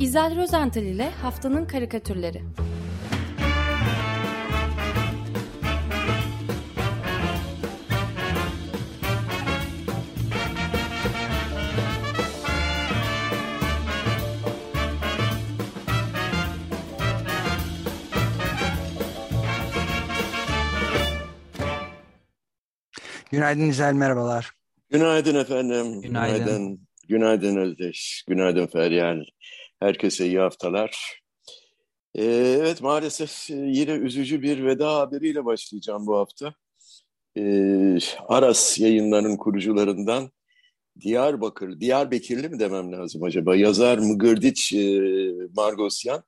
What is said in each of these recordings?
İzel Rozental ile Haftanın Karikatürleri Günaydın İzel, merhabalar. Günaydın efendim. Günaydın. Günaydın, Günaydın Özdeş. Günaydın Feryal. Herkese iyi haftalar. Ee, evet maalesef e, yine üzücü bir veda haberiyle başlayacağım bu hafta. Ee, Aras yayınlarının kurucularından Diyarbakır, Diyarbekirli mi demem lazım acaba? Yazar Mıgırdiç e, Margosyan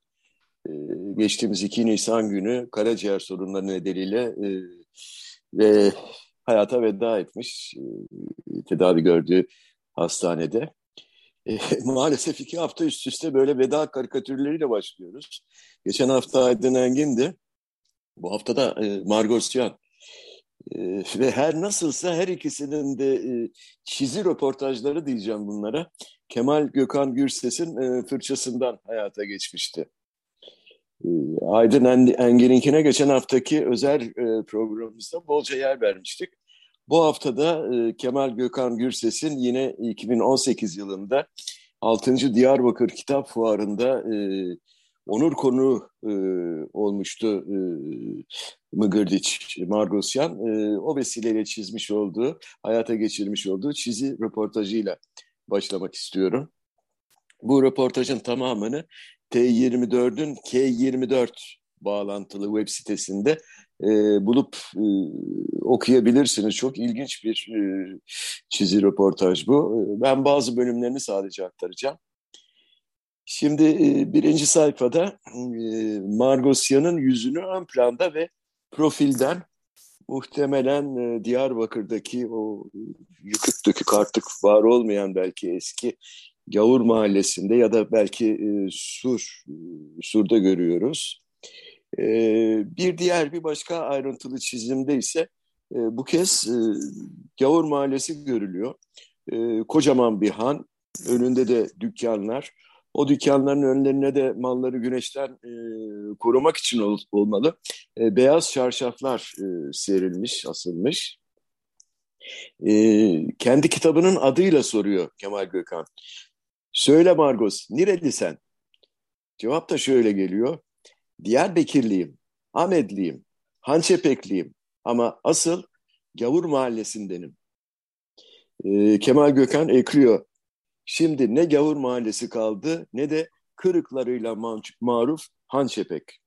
e, geçtiğimiz 2 Nisan günü karaciğer sorunları nedeniyle e, ve hayata veda etmiş tedavi gördüğü hastanede. E, maalesef iki hafta üst üste böyle veda karikatürleriyle başlıyoruz. Geçen hafta Aydın Engin'di. Bu hafta da e, Margosyan. E, ve her nasılsa her ikisinin de e, çizi röportajları diyeceğim bunlara. Kemal Gökhan Gürses'in e, fırçasından hayata geçmişti. E, Aydın Engin'inkine geçen haftaki özel e, programımızda bolca yer vermiştik. Bu haftada e, Kemal Gökhan Gürses'in yine 2018 yılında 6. Diyarbakır Kitap Fuarı'nda e, onur konu e, olmuştu e, Mıgırdiç Margosyan. E, o vesileyle çizmiş olduğu, hayata geçirmiş olduğu çizi röportajıyla başlamak istiyorum. Bu röportajın tamamını T24'ün K24 bağlantılı web sitesinde e, bulup e, okuyabilirsiniz. Çok ilginç bir e, çizi röportaj bu. E, ben bazı bölümlerini sadece aktaracağım. Şimdi e, birinci sayfada e, Margosyan'ın yüzünü ön planda ve profilden muhtemelen e, Diyarbakır'daki o yıkık dökük artık var olmayan belki eski Gavur Mahallesi'nde ya da belki e, Sur, e, Sur'da görüyoruz. E, bir diğer bir başka ayrıntılı çizimde ise e, bu kez e, Gavur Mahallesi görülüyor. E, kocaman bir han, önünde de dükkanlar. O dükkanların önlerine de malları güneşten e, korumak için ol, olmalı. E, beyaz çarşaflar e, serilmiş, asılmış. E, kendi kitabının adıyla soruyor Kemal Gökhan. Söyle Margos, nereli? Cevap da şöyle geliyor. Diyarbekirliyim, Ahmetliyim, Hançepekliyim ama asıl Gavur Mahallesindenim. Ee, Kemal Gökhan ekliyor. Şimdi ne Gavur Mahallesi kaldı ne de kırıklarıyla maruf Hançepek.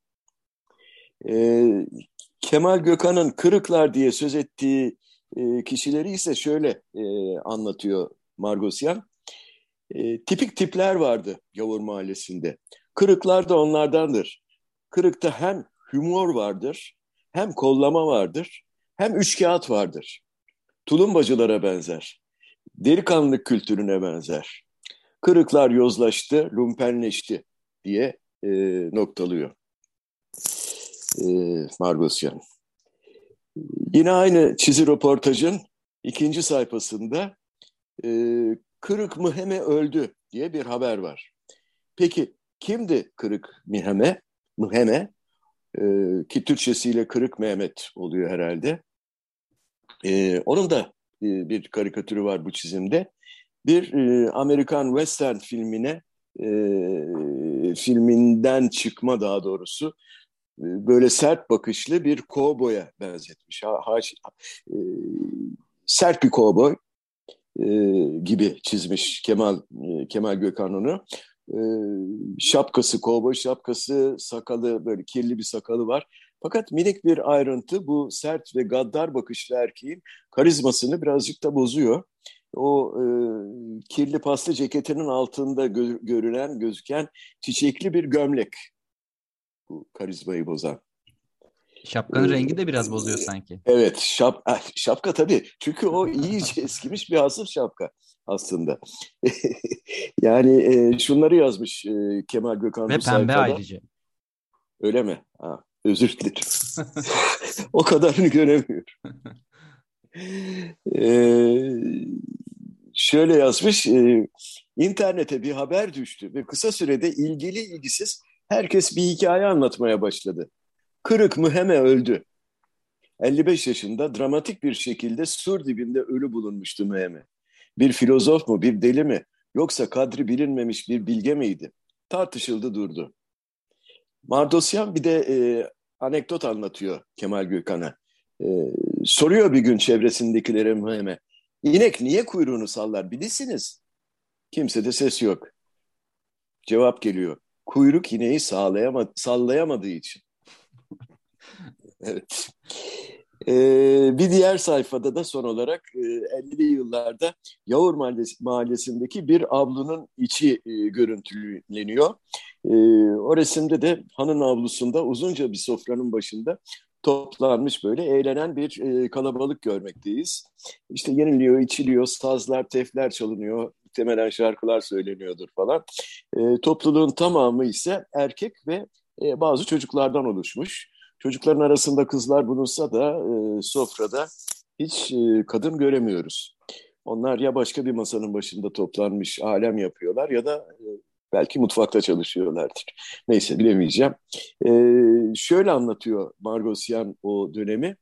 Ee, Kemal Gökhan'ın kırıklar diye söz ettiği e, kişileri ise şöyle e, anlatıyor Margosyan. E, tipik tipler vardı Gavur Mahallesi'nde. Kırıklar da onlardandır. Kırıkta hem humor vardır, hem kollama vardır, hem üç kağıt vardır. Tulumbacılara benzer. Delikanlılık kültürüne benzer. Kırıklar yozlaştı, lumpenleşti diye e, noktalıyor e, Margosyan. Yine aynı çizi röportajın ikinci sayfasında e, Kırık Mıheme öldü diye bir haber var. Peki kimdi Kırık Miheme? Mıheme e, ki Türkçesiyle Kırık Mehmet oluyor herhalde. E, onun da e, bir karikatürü var bu çizimde. Bir e, Amerikan Western filmine e, filminden çıkma daha doğrusu e, böyle sert bakışlı bir kovboya benzetmiş. Ha, ha, e, sert bir kovboy e, gibi çizmiş Kemal e, Kemal Gökhan onu. E, şapkası, kovboy şapkası, sakalı böyle kirli bir sakalı var. Fakat minik bir ayrıntı bu sert ve gaddar bakışlı erkeğin karizmasını birazcık da bozuyor. O e, kirli paslı ceketinin altında gö görülen, gözüken çiçekli bir gömlek. Bu karizmayı bozan. Şapkanın ee, rengi de biraz bozuyor sanki. Evet, şap, ah, şapka tabii. Çünkü o iyice eskimiş bir hasır şapka aslında. yani e, şunları yazmış e, Kemal Gökhan Ve pembe sayfada. ayrıca. Öyle mi? Ha, özür dilerim. o kadarını göremiyorum. Ee, şöyle yazmış, e, internete bir haber düştü ve kısa sürede ilgili ilgisiz herkes bir hikaye anlatmaya başladı. Kırık Müheme öldü. 55 yaşında dramatik bir şekilde sur dibinde ölü bulunmuştu Müheme. Bir filozof mu, bir deli mi, yoksa kadri bilinmemiş bir bilge miydi? Tartışıldı durdu. Mardosyan bir de e, anekdot anlatıyor Kemal Gürkan'a. E, soruyor bir gün çevresindekilere Müheme, İnek niye kuyruğunu sallar bilirsiniz? Kimse de ses yok. Cevap geliyor. Kuyruk ineği sağlayamadı, sallayamadığı için. evet. Ee, bir diğer sayfada da son olarak e, 50'li yıllarda Yavur Mahallesi, Mahallesi'ndeki bir avlunun içi e, görüntüleniyor. E, o resimde de hanın avlusunda uzunca bir sofranın başında toplanmış böyle eğlenen bir e, kalabalık görmekteyiz. İşte yeniliyor, içiliyor, sazlar, tefler çalınıyor, temelen şarkılar söyleniyordur falan. E, topluluğun tamamı ise erkek ve e, bazı çocuklardan oluşmuş. Çocukların arasında kızlar bulunsa da e, sofrada hiç e, kadın göremiyoruz. Onlar ya başka bir masanın başında toplanmış alem yapıyorlar ya da e, belki mutfakta çalışıyorlardır. Neyse bilemeyeceğim. E, şöyle anlatıyor Margosyan o dönemi.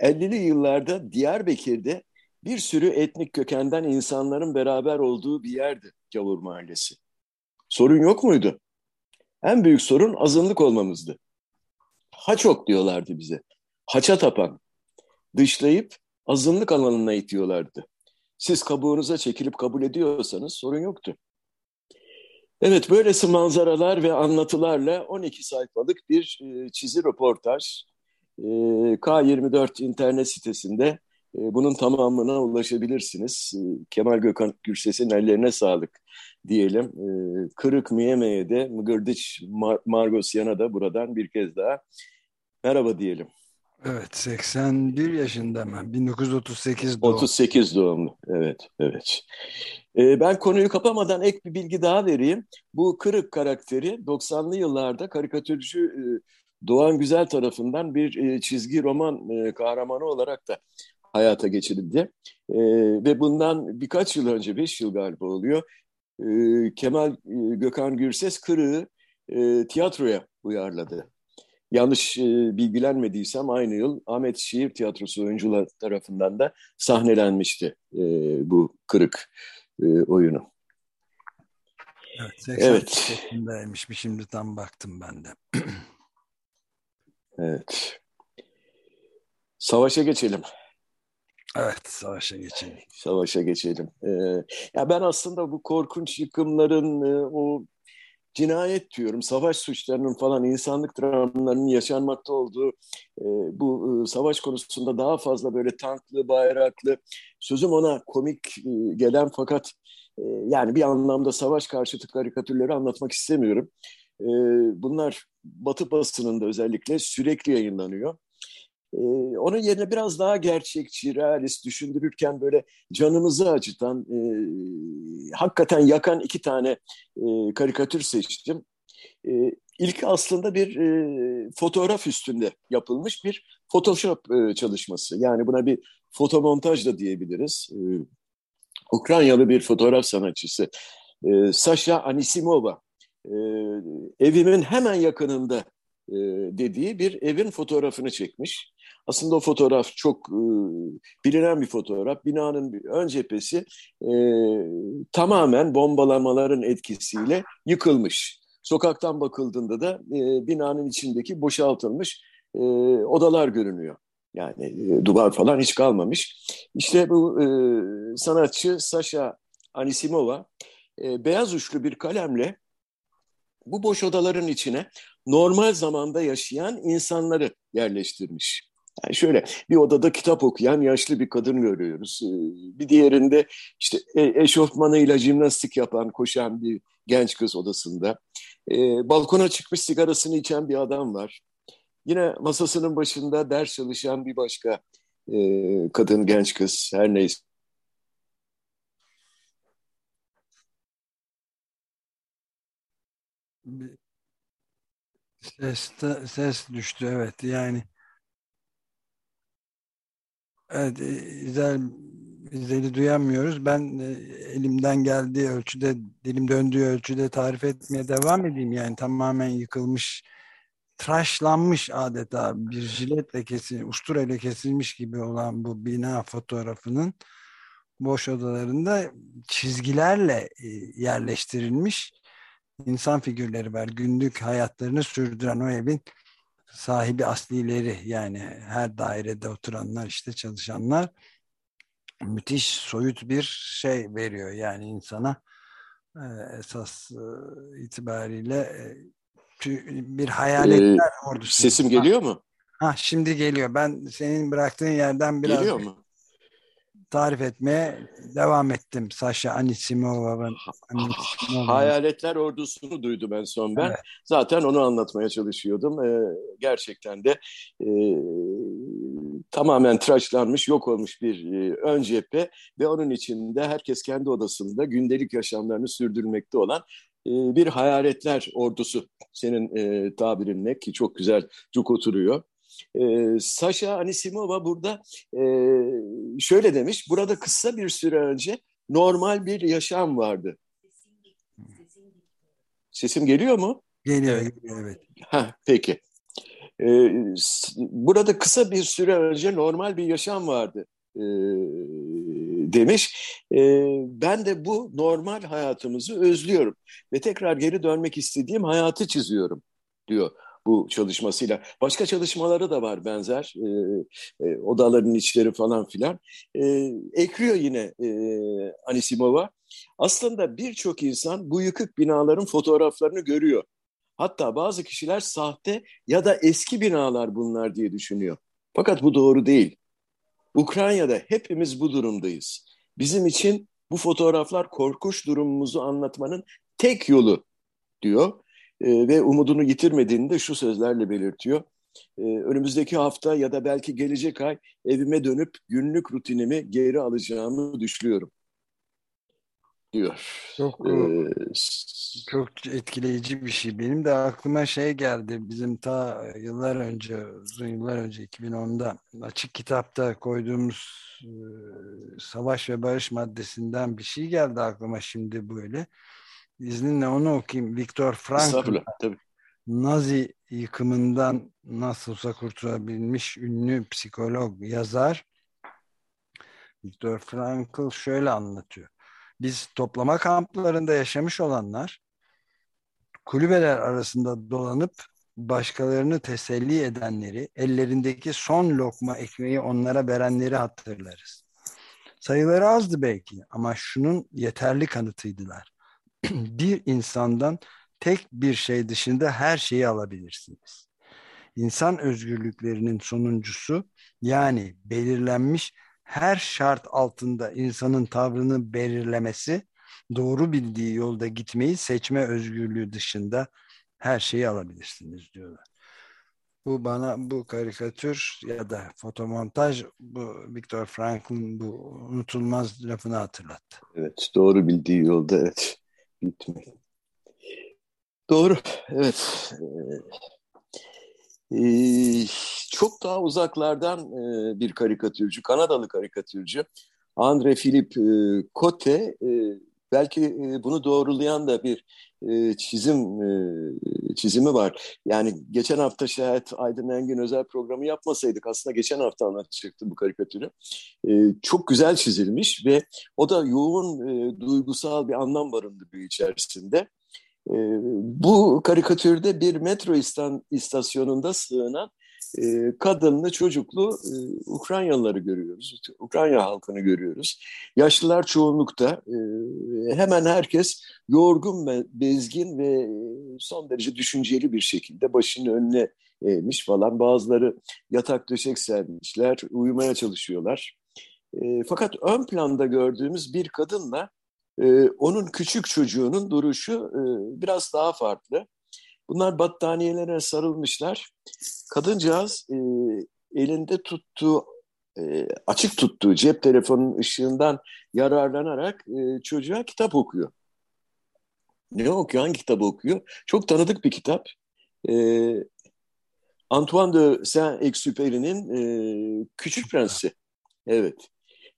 50'li yıllarda Diyarbakır'da bir sürü etnik kökenden insanların beraber olduğu bir yerdi Gavur Mahallesi. Sorun yok muydu? En büyük sorun azınlık olmamızdı. Ha çok diyorlardı bize. Haça tapan. Dışlayıp azınlık alanına itiyorlardı. Siz kabuğunuza çekilip kabul ediyorsanız sorun yoktu. Evet, böylesi manzaralar ve anlatılarla 12 sayfalık bir e, çizi röportaj e, K24 internet sitesinde bunun tamamına ulaşabilirsiniz. E, Kemal Gökhan Gürses'in ellerine sağlık diyelim. E, Kırık Miyeme'ye de Mıgırdıç Mar Margosyan'a da buradan bir kez daha merhaba diyelim. Evet 81 yaşında mı? 1938 doğumlu. 38 doğumlu. Evet, evet. Ee, ben konuyu kapamadan ek bir bilgi daha vereyim. Bu kırık karakteri 90'lı yıllarda karikatürcü e, Doğan Güzel tarafından bir e, çizgi roman e, kahramanı olarak da hayata geçirildi. E, ve bundan birkaç yıl önce, 5 yıl galiba oluyor, e, Kemal e, Gökhan Gürses Kırık'ı e, tiyatroya uyarladı yanlış e, bilgilenmediysem aynı yıl Ahmet Şiir Tiyatrosu oyuncular tarafından da sahnelenmişti e, bu kırık e, oyunu. Evet, 80 evet. yaşındaymış. Şimdi tam baktım ben de. evet. Savaşa geçelim. Evet, savaşa geçelim. Savaşa geçelim. Ee, ya ben aslında bu korkunç yıkımların, e, o cinayet diyorum, savaş suçlarının falan insanlık dramlarının yaşanmakta olduğu e, bu e, savaş konusunda daha fazla böyle tanklı, bayraklı, sözüm ona komik e, gelen fakat e, yani bir anlamda savaş karşıtı karikatürleri anlatmak istemiyorum. E, bunlar Batı basınında özellikle sürekli yayınlanıyor. Ee, onun yerine biraz daha gerçekçi, realist düşündürürken böyle canımızı acıtan, e, hakikaten yakan iki tane e, karikatür seçtim. E, ilk aslında bir e, fotoğraf üstünde yapılmış bir Photoshop e, çalışması. Yani buna bir fotomontaj da diyebiliriz. E, Ukraynalı bir fotoğraf sanatçısı e, Sasha Anisimova. E, evimin hemen yakınında e, dediği bir evin fotoğrafını çekmiş. Aslında o fotoğraf çok e, bilinen bir fotoğraf. Binanın ön cephesi e, tamamen bombalamaların etkisiyle yıkılmış. Sokaktan bakıldığında da e, binanın içindeki boşaltılmış e, odalar görünüyor. Yani e, duvar falan hiç kalmamış. İşte bu e, sanatçı Sasha Anisimova e, beyaz uçlu bir kalemle bu boş odaların içine normal zamanda yaşayan insanları yerleştirmiş. Yani şöyle bir odada kitap okuyan yaşlı bir kadın görüyoruz. Ee, bir diğerinde işte e, eşofmanıyla jimnastik yapan, koşan bir genç kız odasında. Ee, balkona çıkmış sigarasını içen bir adam var. Yine masasının başında ders çalışan bir başka e, kadın, genç kız her neyse. Ses, ses düştü evet yani Evet, İzel izleri duyamıyoruz. Ben e, elimden geldiği ölçüde, dilim döndüğü ölçüde tarif etmeye devam edeyim. Yani tamamen yıkılmış, tıraşlanmış adeta bir jiletle kesilmiş, usturayla kesilmiş gibi olan bu bina fotoğrafının boş odalarında çizgilerle e, yerleştirilmiş insan figürleri var. Günlük hayatlarını sürdüren o evin sahibi aslileri yani her dairede oturanlar işte çalışanlar müthiş soyut bir şey veriyor yani insana e, esas e, itibariyle e, bir hayaletler ee, ordusu. Sesim geliyor mu? Ha şimdi geliyor. Ben senin bıraktığın yerden biraz geliyor mu? Tarif etmeye devam ettim. Sasha Anisimova'nın Hayaletler ordusunu duydum ben son ben. Evet. Zaten onu anlatmaya çalışıyordum. Ee, gerçekten de e, tamamen tıraşlanmış, yok olmuş bir e, ön cephe ve onun içinde herkes kendi odasında gündelik yaşamlarını sürdürmekte olan e, bir hayaletler ordusu. Senin e, tabirinle ki çok güzel cuk oturuyor. E, Sasha Anisimova burada e, şöyle demiş, burada kısa bir süre önce normal bir yaşam vardı. Sesim geliyor mu? Geliyor, geliyor evet. Ha, peki. Ee, burada kısa bir süre önce normal bir yaşam vardı e, demiş. E, ben de bu normal hayatımızı özlüyorum ve tekrar geri dönmek istediğim hayatı çiziyorum diyor bu çalışmasıyla. Başka çalışmaları da var benzer. E, e, odaların içleri falan filan. E, ekliyor yine e, Anisimova. Aslında birçok insan bu yıkık binaların fotoğraflarını görüyor. Hatta bazı kişiler sahte ya da eski binalar bunlar diye düşünüyor. Fakat bu doğru değil. Ukrayna'da hepimiz bu durumdayız. Bizim için bu fotoğraflar korkunç durumumuzu anlatmanın tek yolu diyor e, ve umudunu yitirmediğini de şu sözlerle belirtiyor. E, önümüzdeki hafta ya da belki gelecek ay evime dönüp günlük rutinimi geri alacağımı düşünüyorum diyor. Çok, ee, çok etkileyici bir şey. Benim de aklıma şey geldi. Bizim ta yıllar önce, uzun yıllar önce 2010'da açık kitapta koyduğumuz e, savaş ve barış maddesinden bir şey geldi aklıma şimdi böyle. İzninle onu okuyayım. Viktor Frankl Nazi yıkımından nasılsa kurtulabilmiş ünlü psikolog, yazar Viktor Frankl şöyle anlatıyor. Biz toplama kamplarında yaşamış olanlar kulübeler arasında dolanıp başkalarını teselli edenleri, ellerindeki son lokma ekmeği onlara verenleri hatırlarız. Sayıları azdı belki ama şunun yeterli kanıtıydılar. bir insandan tek bir şey dışında her şeyi alabilirsiniz. İnsan özgürlüklerinin sonuncusu yani belirlenmiş her şart altında insanın tavrını belirlemesi, doğru bildiği yolda gitmeyi seçme özgürlüğü dışında her şeyi alabilirsiniz diyorlar. Bu bana bu karikatür ya da fotomontaj bu Viktor Frankl'ın bu unutulmaz lafını hatırlattı. Evet doğru bildiği yolda evet gitmeyi. Doğru evet. Ee, çok daha uzaklardan e, bir karikatürcü, Kanadalı karikatürcü Andre Philip e, Cote e, belki e, bunu doğrulayan da bir e, çizim e, çizimi var. Yani geçen hafta şayet Aydın Engin özel programı yapmasaydık aslında geçen hafta anlatacaktım bu karikatürü. E, çok güzel çizilmiş ve o da yoğun duygusal bir anlam barındırıyor içerisinde. Bu karikatürde bir metro istasyonunda sığınan e, kadınlı, çocuklu e, Ukraynalıları görüyoruz. Ukrayna halkını görüyoruz. Yaşlılar çoğunlukta. E, hemen herkes yorgun ve bezgin ve son derece düşünceli bir şekilde başını önüne eğmiş falan. Bazıları yatak döşek sermişler, uyumaya çalışıyorlar. E, fakat ön planda gördüğümüz bir kadınla e, onun küçük çocuğunun duruşu e, biraz daha farklı. Bunlar battaniyelere sarılmışlar. Kadıncağız e, elinde tuttuğu, e, açık tuttuğu cep telefonunun ışığından yararlanarak e, çocuğa kitap okuyor. Ne okuyor? Hangi kitabı okuyor? Çok tanıdık bir kitap. E, Antoine de Saint-Exupéry'nin e, Küçük Prensi. Evet.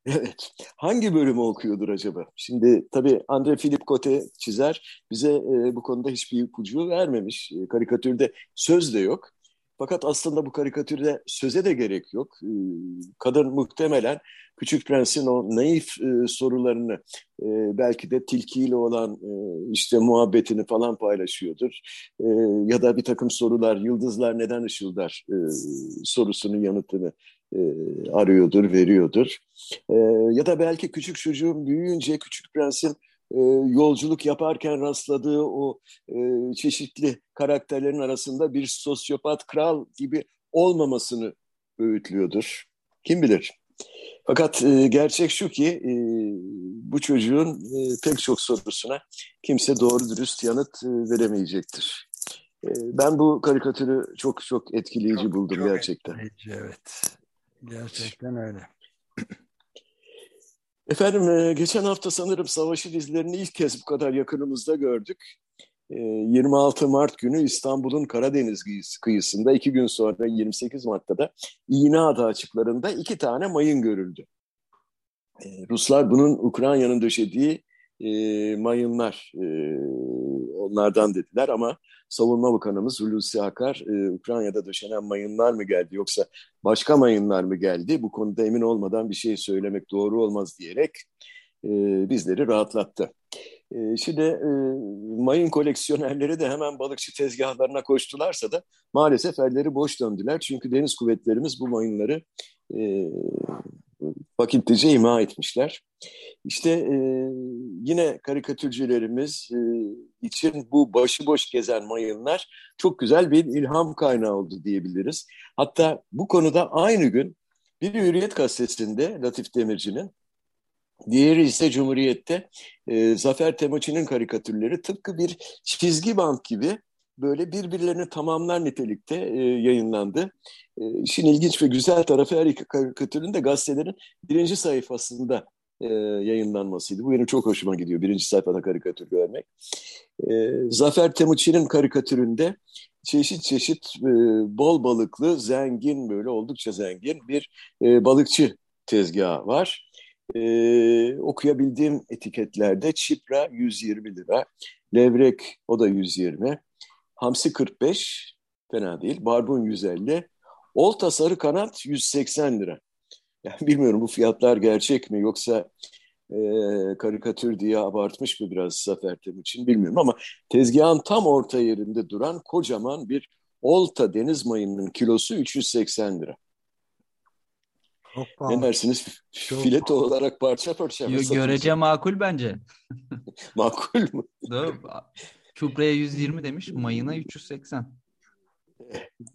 Evet. Hangi bölümü okuyordur acaba? Şimdi tabii Andre Philip Cote çizer bize e, bu konuda hiçbir ipucu vermemiş. E, karikatürde söz de yok. Fakat aslında bu karikatürde söze de gerek yok. E, kadın muhtemelen Küçük Prens'in o naif e, sorularını e, belki de tilkiyle olan e, işte muhabbetini falan paylaşıyordur. E, ya da bir takım sorular, yıldızlar neden ışıldar e, sorusunun yanıtını e, arıyordur, veriyordur. E, ya da belki küçük çocuğun büyüyünce Küçük Prens'in e, yolculuk yaparken rastladığı o e, çeşitli karakterlerin arasında bir sosyopat kral gibi olmamasını öğütlüyordur. Kim bilir? Fakat e, gerçek şu ki e, bu çocuğun e, pek çok sorusuna kimse doğru dürüst yanıt e, veremeyecektir. E, ben bu karikatürü çok çok etkileyici çok, buldum çok gerçekten. Etkileyici, evet. Gerçekten öyle. Efendim e, geçen hafta sanırım savaşı izlerini ilk kez bu kadar yakınımızda gördük. 26 e, Mart günü İstanbul'un Karadeniz kıyısında iki gün sonra 28 Mart'ta da İğneada açıklarında iki tane mayın görüldü. E, Ruslar bunun Ukrayna'nın döşediği mayınlar onlardan dediler ama Savunma Bakanımız Hulusi Akar e, Ukrayna'da döşenen mayınlar mı geldi yoksa başka mayınlar mı geldi? Bu konuda emin olmadan bir şey söylemek doğru olmaz diyerek e, bizleri rahatlattı. E, şimdi e, mayın koleksiyonerleri de hemen balıkçı tezgahlarına koştularsa da maalesef elleri boş döndüler. Çünkü deniz kuvvetlerimiz bu mayınları e, vakitlice ima etmişler. İşte e, yine karikatürcülerimiz e, için bu başıboş gezen mayınlar çok güzel bir ilham kaynağı oldu diyebiliriz. Hatta bu konuda aynı gün bir Hürriyet gazetesinde Latif Demirci'nin, diğeri ise Cumhuriyet'te e, Zafer Temuçin'in karikatürleri tıpkı bir çizgi bant gibi böyle birbirlerini tamamlar nitelikte e, yayınlandı. E, işin ilginç ve güzel tarafı her iki karikatürün de gazetelerin birinci sayfasında e, yayınlanmasıydı. Bu benim çok hoşuma gidiyor birinci sayfada karikatür görmek. E, Zafer Temuçin'in karikatüründe çeşit çeşit e, bol balıklı, zengin böyle oldukça zengin bir e, balıkçı tezgahı var. E, okuyabildiğim etiketlerde çipra 120 lira, levrek o da 120, hamsi 45 fena değil, barbun 150, olta sarı kanat 180 lira. Yani bilmiyorum bu fiyatlar gerçek mi yoksa e, karikatür diye abartmış mı biraz Zafer için bilmiyorum ama tezgahın tam orta yerinde duran kocaman bir olta deniz mayının kilosu 380 lira. Çok ne dersiniz? Çok Fileto pahalı. olarak parça parça mı Görece makul bence. makul mu? Çupra'ya 120 demiş, mayına 380.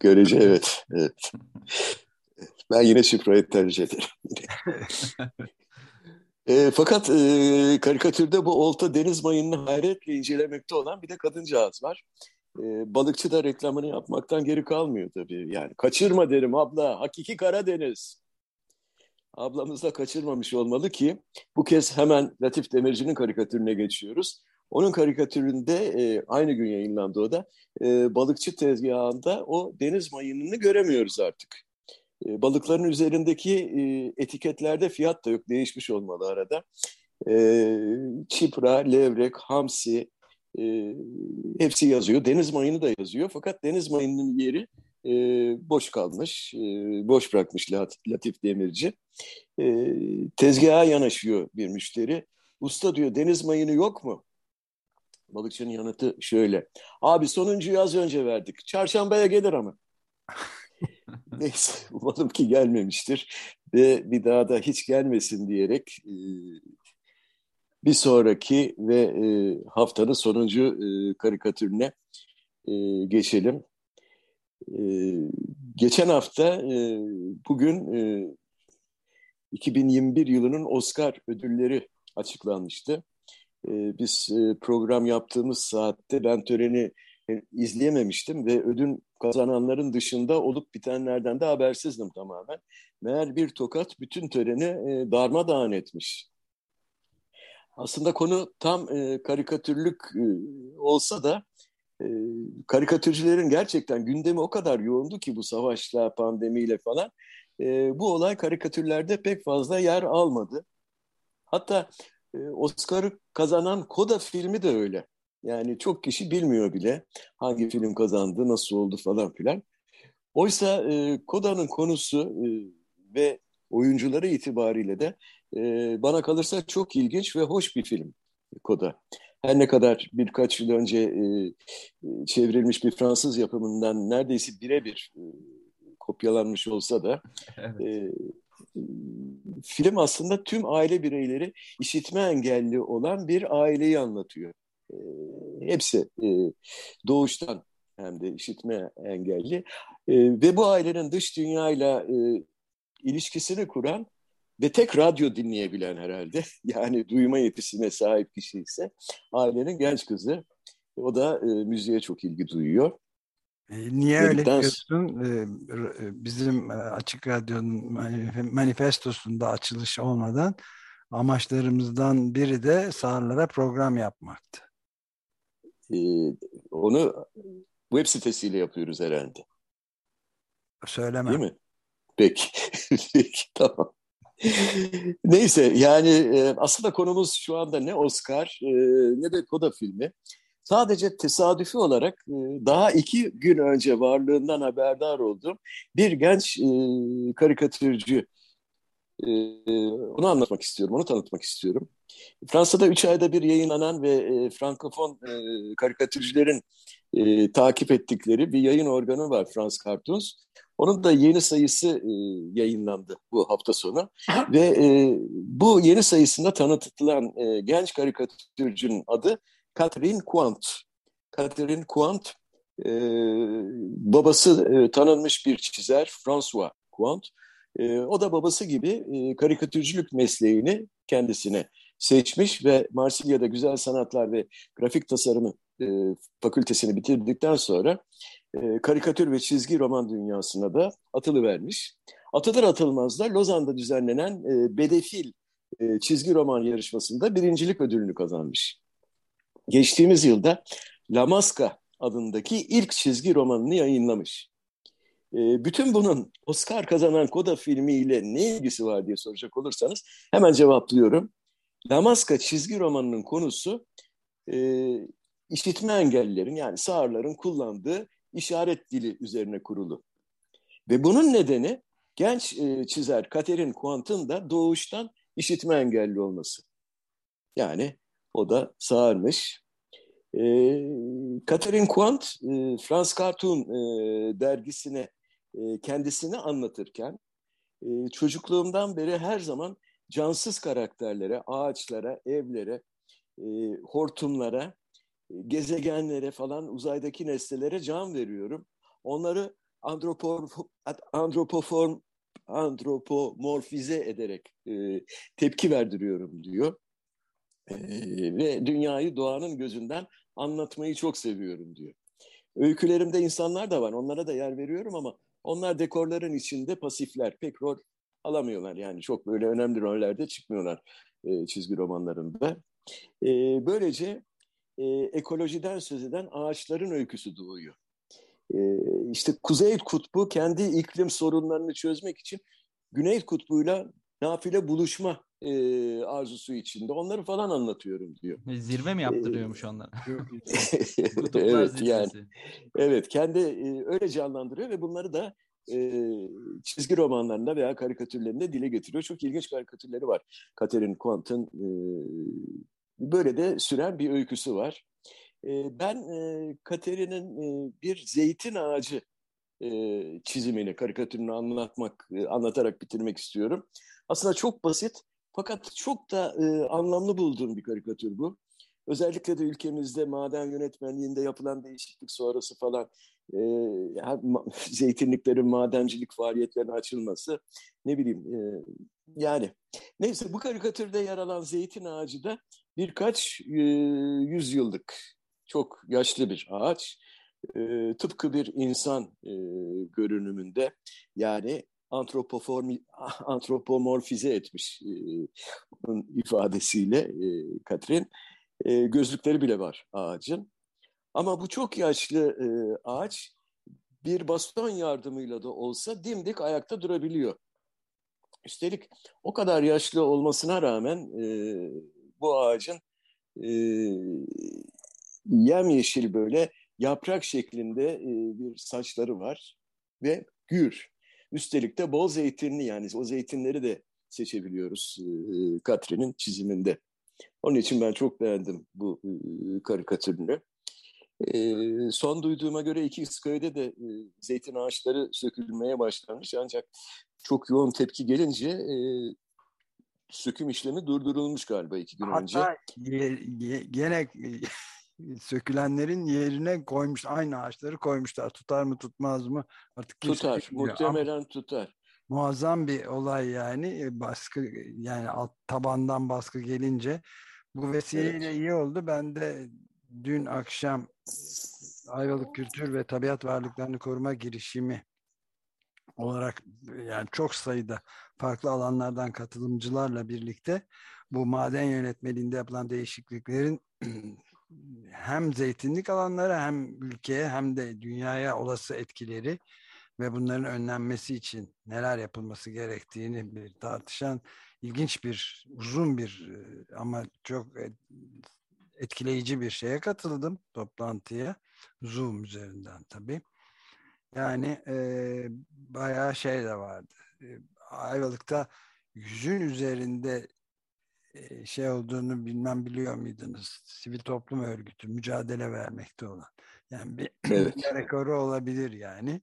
Görece evet. evet. Ben yine şifreyi tercih ederim. e, fakat e, karikatürde bu olta deniz mayınını hayretle incelemekte olan bir de kadıncağız var. E, balıkçı da reklamını yapmaktan geri kalmıyor tabii. Yani kaçırma derim abla, hakiki Karadeniz. Ablamız da kaçırmamış olmalı ki bu kez hemen Latif Demirci'nin karikatürüne geçiyoruz. Onun karikatüründe e, aynı gün yayınlandı o da. E, balıkçı tezgahında o deniz mayınını göremiyoruz artık. E, balıkların üzerindeki e, etiketlerde fiyat da yok. Değişmiş olmalı arada. E, çipra, levrek, hamsi e, hepsi yazıyor. Deniz mayını da yazıyor. Fakat deniz mayının yeri e, boş kalmış. E, boş bırakmış Latif Demirci. E, tezgaha yanaşıyor bir müşteri. Usta diyor deniz mayını yok mu? Balıkçının yanıtı şöyle. Abi sonuncuyu az önce verdik. Çarşambaya gelir ama. Neyse umalım ki gelmemiştir ve bir daha da hiç gelmesin diyerek e, bir sonraki ve e, haftanın sonuncu e, karikatürüne e, geçelim. E, geçen hafta e, bugün e, 2021 yılının Oscar ödülleri açıklanmıştı. E, biz e, program yaptığımız saatte ben töreni e, izleyememiştim ve ödül kazananların dışında olup bitenlerden de habersizdim tamamen. Meğer bir tokat bütün töreni e, darmadağın etmiş. Aslında konu tam e, karikatürlük olsa da e, karikatürcülerin gerçekten gündemi o kadar yoğundu ki bu savaşla, pandemiyle falan. bu olay karikatürlerde pek fazla yer almadı. Hatta e, Oscar'ı kazanan Koda filmi de öyle. Yani çok kişi bilmiyor bile hangi film kazandı, nasıl oldu falan filan. Oysa e, Koda'nın konusu e, ve oyuncuları itibariyle de e, bana kalırsa çok ilginç ve hoş bir film Koda. Her ne kadar birkaç yıl önce e çevrilmiş bir Fransız yapımından neredeyse birebir e, kopyalanmış olsa da evet. e, film aslında tüm aile bireyleri işitme engelli olan bir aileyi anlatıyor. E, hepsi e, doğuştan hem de işitme engelli e, ve bu ailenin dış dünyayla e, ilişkisini kuran ve tek radyo dinleyebilen herhalde yani duyma yetisine sahip kişi ise ailenin genç kızı. O da e, müziğe çok ilgi duyuyor. E, niye öyle diyorsun? E, bizim Açık Radyo'nun manifestosunda açılış olmadan amaçlarımızdan biri de sağırlara program yapmaktı. onu web sitesiyle yapıyoruz herhalde. Söylemem. Değil mi? Peki. Peki tamam. Neyse yani aslında konumuz şu anda ne Oscar ne de Koda filmi. Sadece tesadüfi olarak e, daha iki gün önce varlığından haberdar oldum. Bir genç e, karikatürcü, e, onu anlatmak istiyorum, onu tanıtmak istiyorum. Fransa'da üç ayda bir yayınlanan ve Frankofon karikatürcülerin takip ettikleri bir yayın organı var Frans Cartoons. Onun da yeni sayısı yayınlandı bu hafta sonu ve bu yeni sayısında tanıtılan genç karikatürcünün adı Catherine Quant. Catherine Quant e, babası e, tanınmış bir çizer François Quant. E, o da babası gibi e, karikatürcülük mesleğini kendisine seçmiş ve Marsilya'da Güzel Sanatlar ve Grafik Tasarımı e, fakültesini bitirdikten sonra e, karikatür ve çizgi roman dünyasına da atılı vermiş. Atılır atılmaz da Lozan'da düzenlenen e, Bedefil e, çizgi roman yarışmasında birincilik ödülünü kazanmış geçtiğimiz yılda La Masca adındaki ilk çizgi romanını yayınlamış. E, bütün bunun Oscar kazanan Koda filmiyle ne ilgisi var diye soracak olursanız hemen cevaplıyorum. La Masca çizgi romanının konusu e, işitme engellilerin yani sağırların kullandığı işaret dili üzerine kurulu. Ve bunun nedeni genç e, çizer Catherine Quant'ın da doğuştan işitme engelli olması. Yani o da sağırmış. E, Catherine Quant, e, Frans Cartoon e, dergisine e, kendisini anlatırken e, çocukluğumdan beri her zaman cansız karakterlere, ağaçlara, evlere, e, hortumlara, e, gezegenlere falan uzaydaki nesnelere can veriyorum. Onları andropoform, antropomorfize ederek e, tepki verdiriyorum diyor. E, ve dünyayı doğanın gözünden anlatmayı çok seviyorum diyor. Öykülerimde insanlar da var. Onlara da yer veriyorum ama onlar dekorların içinde pasifler. Pek rol alamıyorlar. Yani çok böyle önemli rollerde çıkmıyorlar e, çizgi romanlarında. E, böylece e, ekolojiden söz eden ağaçların öyküsü doğuyor. E, işte Kuzey Kutbu kendi iklim sorunlarını çözmek için Güney Kutbu'yla nafile buluşma e, arzusu içinde. Onları falan anlatıyorum diyor. Zirve mi yaptırıyormuş onlara? evet yani. Evet kendi e, öyle canlandırıyor ve bunları da e, çizgi romanlarında veya karikatürlerinde dile getiriyor. Çok ilginç karikatürleri var. Catherine Quant'ın e, böyle de süren bir öyküsü var. E, ben e, Catherine'in e, bir zeytin ağacı e, çizimini, karikatürünü anlatmak, e, anlatarak bitirmek istiyorum. Aslında çok basit fakat çok da e, anlamlı bulduğum bir karikatür bu. Özellikle de ülkemizde maden yönetmenliğinde yapılan değişiklik sonrası falan e, zeytinliklerin madencilik faaliyetlerine açılması ne bileyim e, yani. Neyse bu karikatürde yer alan zeytin ağacı da birkaç e, yüzyıllık çok yaşlı bir ağaç. E, tıpkı bir insan e, görünümünde. Yani antropomorfize etmiş e, ifadesiyle e, Katrin. Gözlükleri bile var ağacın. Ama bu çok yaşlı ağaç bir baston yardımıyla da olsa dimdik ayakta durabiliyor. Üstelik o kadar yaşlı olmasına rağmen e, bu ağacın e, yemyeşil böyle yaprak şeklinde e, bir saçları var ve gür. Üstelik de bol zeytinli yani o zeytinleri de seçebiliyoruz e, Katri'nin çiziminde. Onun için ben çok beğendim bu e, karikatürünü. E, son duyduğuma göre iki İsköy'de de e, zeytin ağaçları sökülmeye başlanmış ancak çok yoğun tepki gelince e, söküm işlemi durdurulmuş galiba iki gün Hatta önce. Hatta gene sökülenlerin yerine koymuş aynı ağaçları koymuşlar. Tutar mı tutmaz mı artık tutar. Muhtemelen Ama tutar. Muazzam bir olay yani baskı yani alt tabandan baskı gelince bu vesileyle evet. iyi oldu. Ben de dün akşam Ayvalık Kültür ve Tabiat Varlıklarını Koruma girişimi olarak yani çok sayıda farklı alanlardan katılımcılarla birlikte bu maden yönetmeliğinde yapılan değişikliklerin hem zeytinlik alanları hem ülkeye hem de dünyaya olası etkileri ve bunların önlenmesi için neler yapılması gerektiğini bir tartışan ilginç bir uzun bir ama çok etkileyici bir şeye katıldım toplantıya Zoom üzerinden tabii. Yani e, bayağı şey de vardı. E, Ayvalık'ta yüzün üzerinde e, şey olduğunu bilmem biliyor muydunuz? Sivil toplum örgütü mücadele vermekte olan. Yani bir evet. rekoru olabilir yani.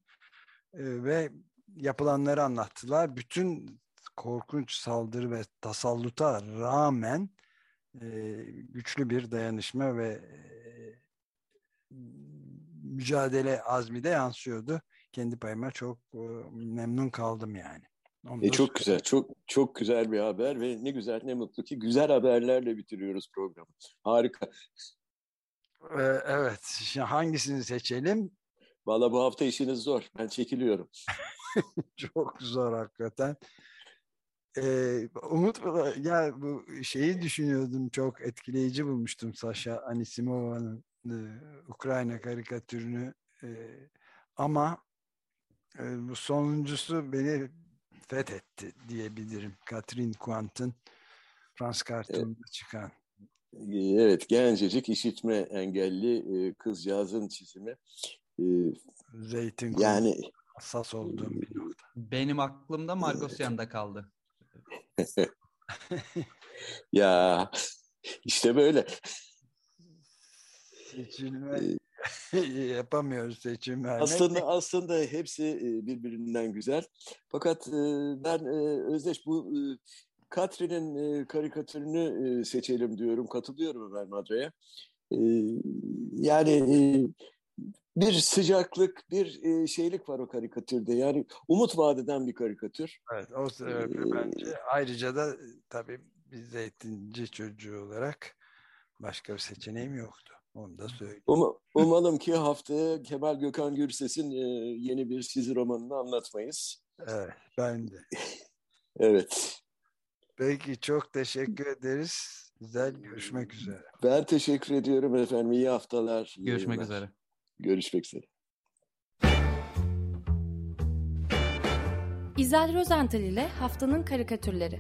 E, ve yapılanları anlattılar. Bütün korkunç saldırı ve tasalluta rağmen e, güçlü bir dayanışma ve e, mücadele azmi de yansıyordu. Kendi payıma çok e, memnun kaldım yani. E çok güzel, çok çok güzel bir haber ve ne güzel ne mutlu ki güzel haberlerle bitiriyoruz programı. Harika. Ee, evet, şimdi hangisini seçelim? Valla bu hafta işiniz zor. Ben çekiliyorum. çok zor hakikaten. Ee, Umut ya bu şeyi düşünüyordum çok etkileyici bulmuştum Sasha Anisimova'nın e, Ukrayna karikatürünü e, ama e, bu sonuncusu beni fethetti diyebilirim. Katrin Kuant'ın Frans Karton'da evet. çıkan. Evet, gencecik işitme engelli kızcağızın çizimi. Zeytin yani hassas olduğum bir nokta. Benim aklımda Margosyan'da kaldı. ya işte böyle. Seçilme yapamıyoruz seçim Aslında aslında hepsi birbirinden güzel. Fakat ben Özdeş bu Katri'nin karikatürünü seçelim diyorum. Katılıyorum Ömer Madra'ya. Yani bir sıcaklık, bir şeylik var o karikatürde. Yani umut vadeden bir karikatür. Evet, o sebeple ee, bence ayrıca da tabii bir zeytinci çocuğu olarak başka bir seçeneğim yoktu. Onu da söyleyeyim. Um, umalım ki haftaya Kemal Gökhan Gürses'in e, yeni bir çizi romanını anlatmayız. Evet, ben de. evet. Peki çok teşekkür ederiz. Güzel görüşmek üzere. Ben teşekkür ediyorum efendim. İyi haftalar. Görüşmek üzere. Görüşmek üzere. İzel Rozental ile Haftanın Karikatürleri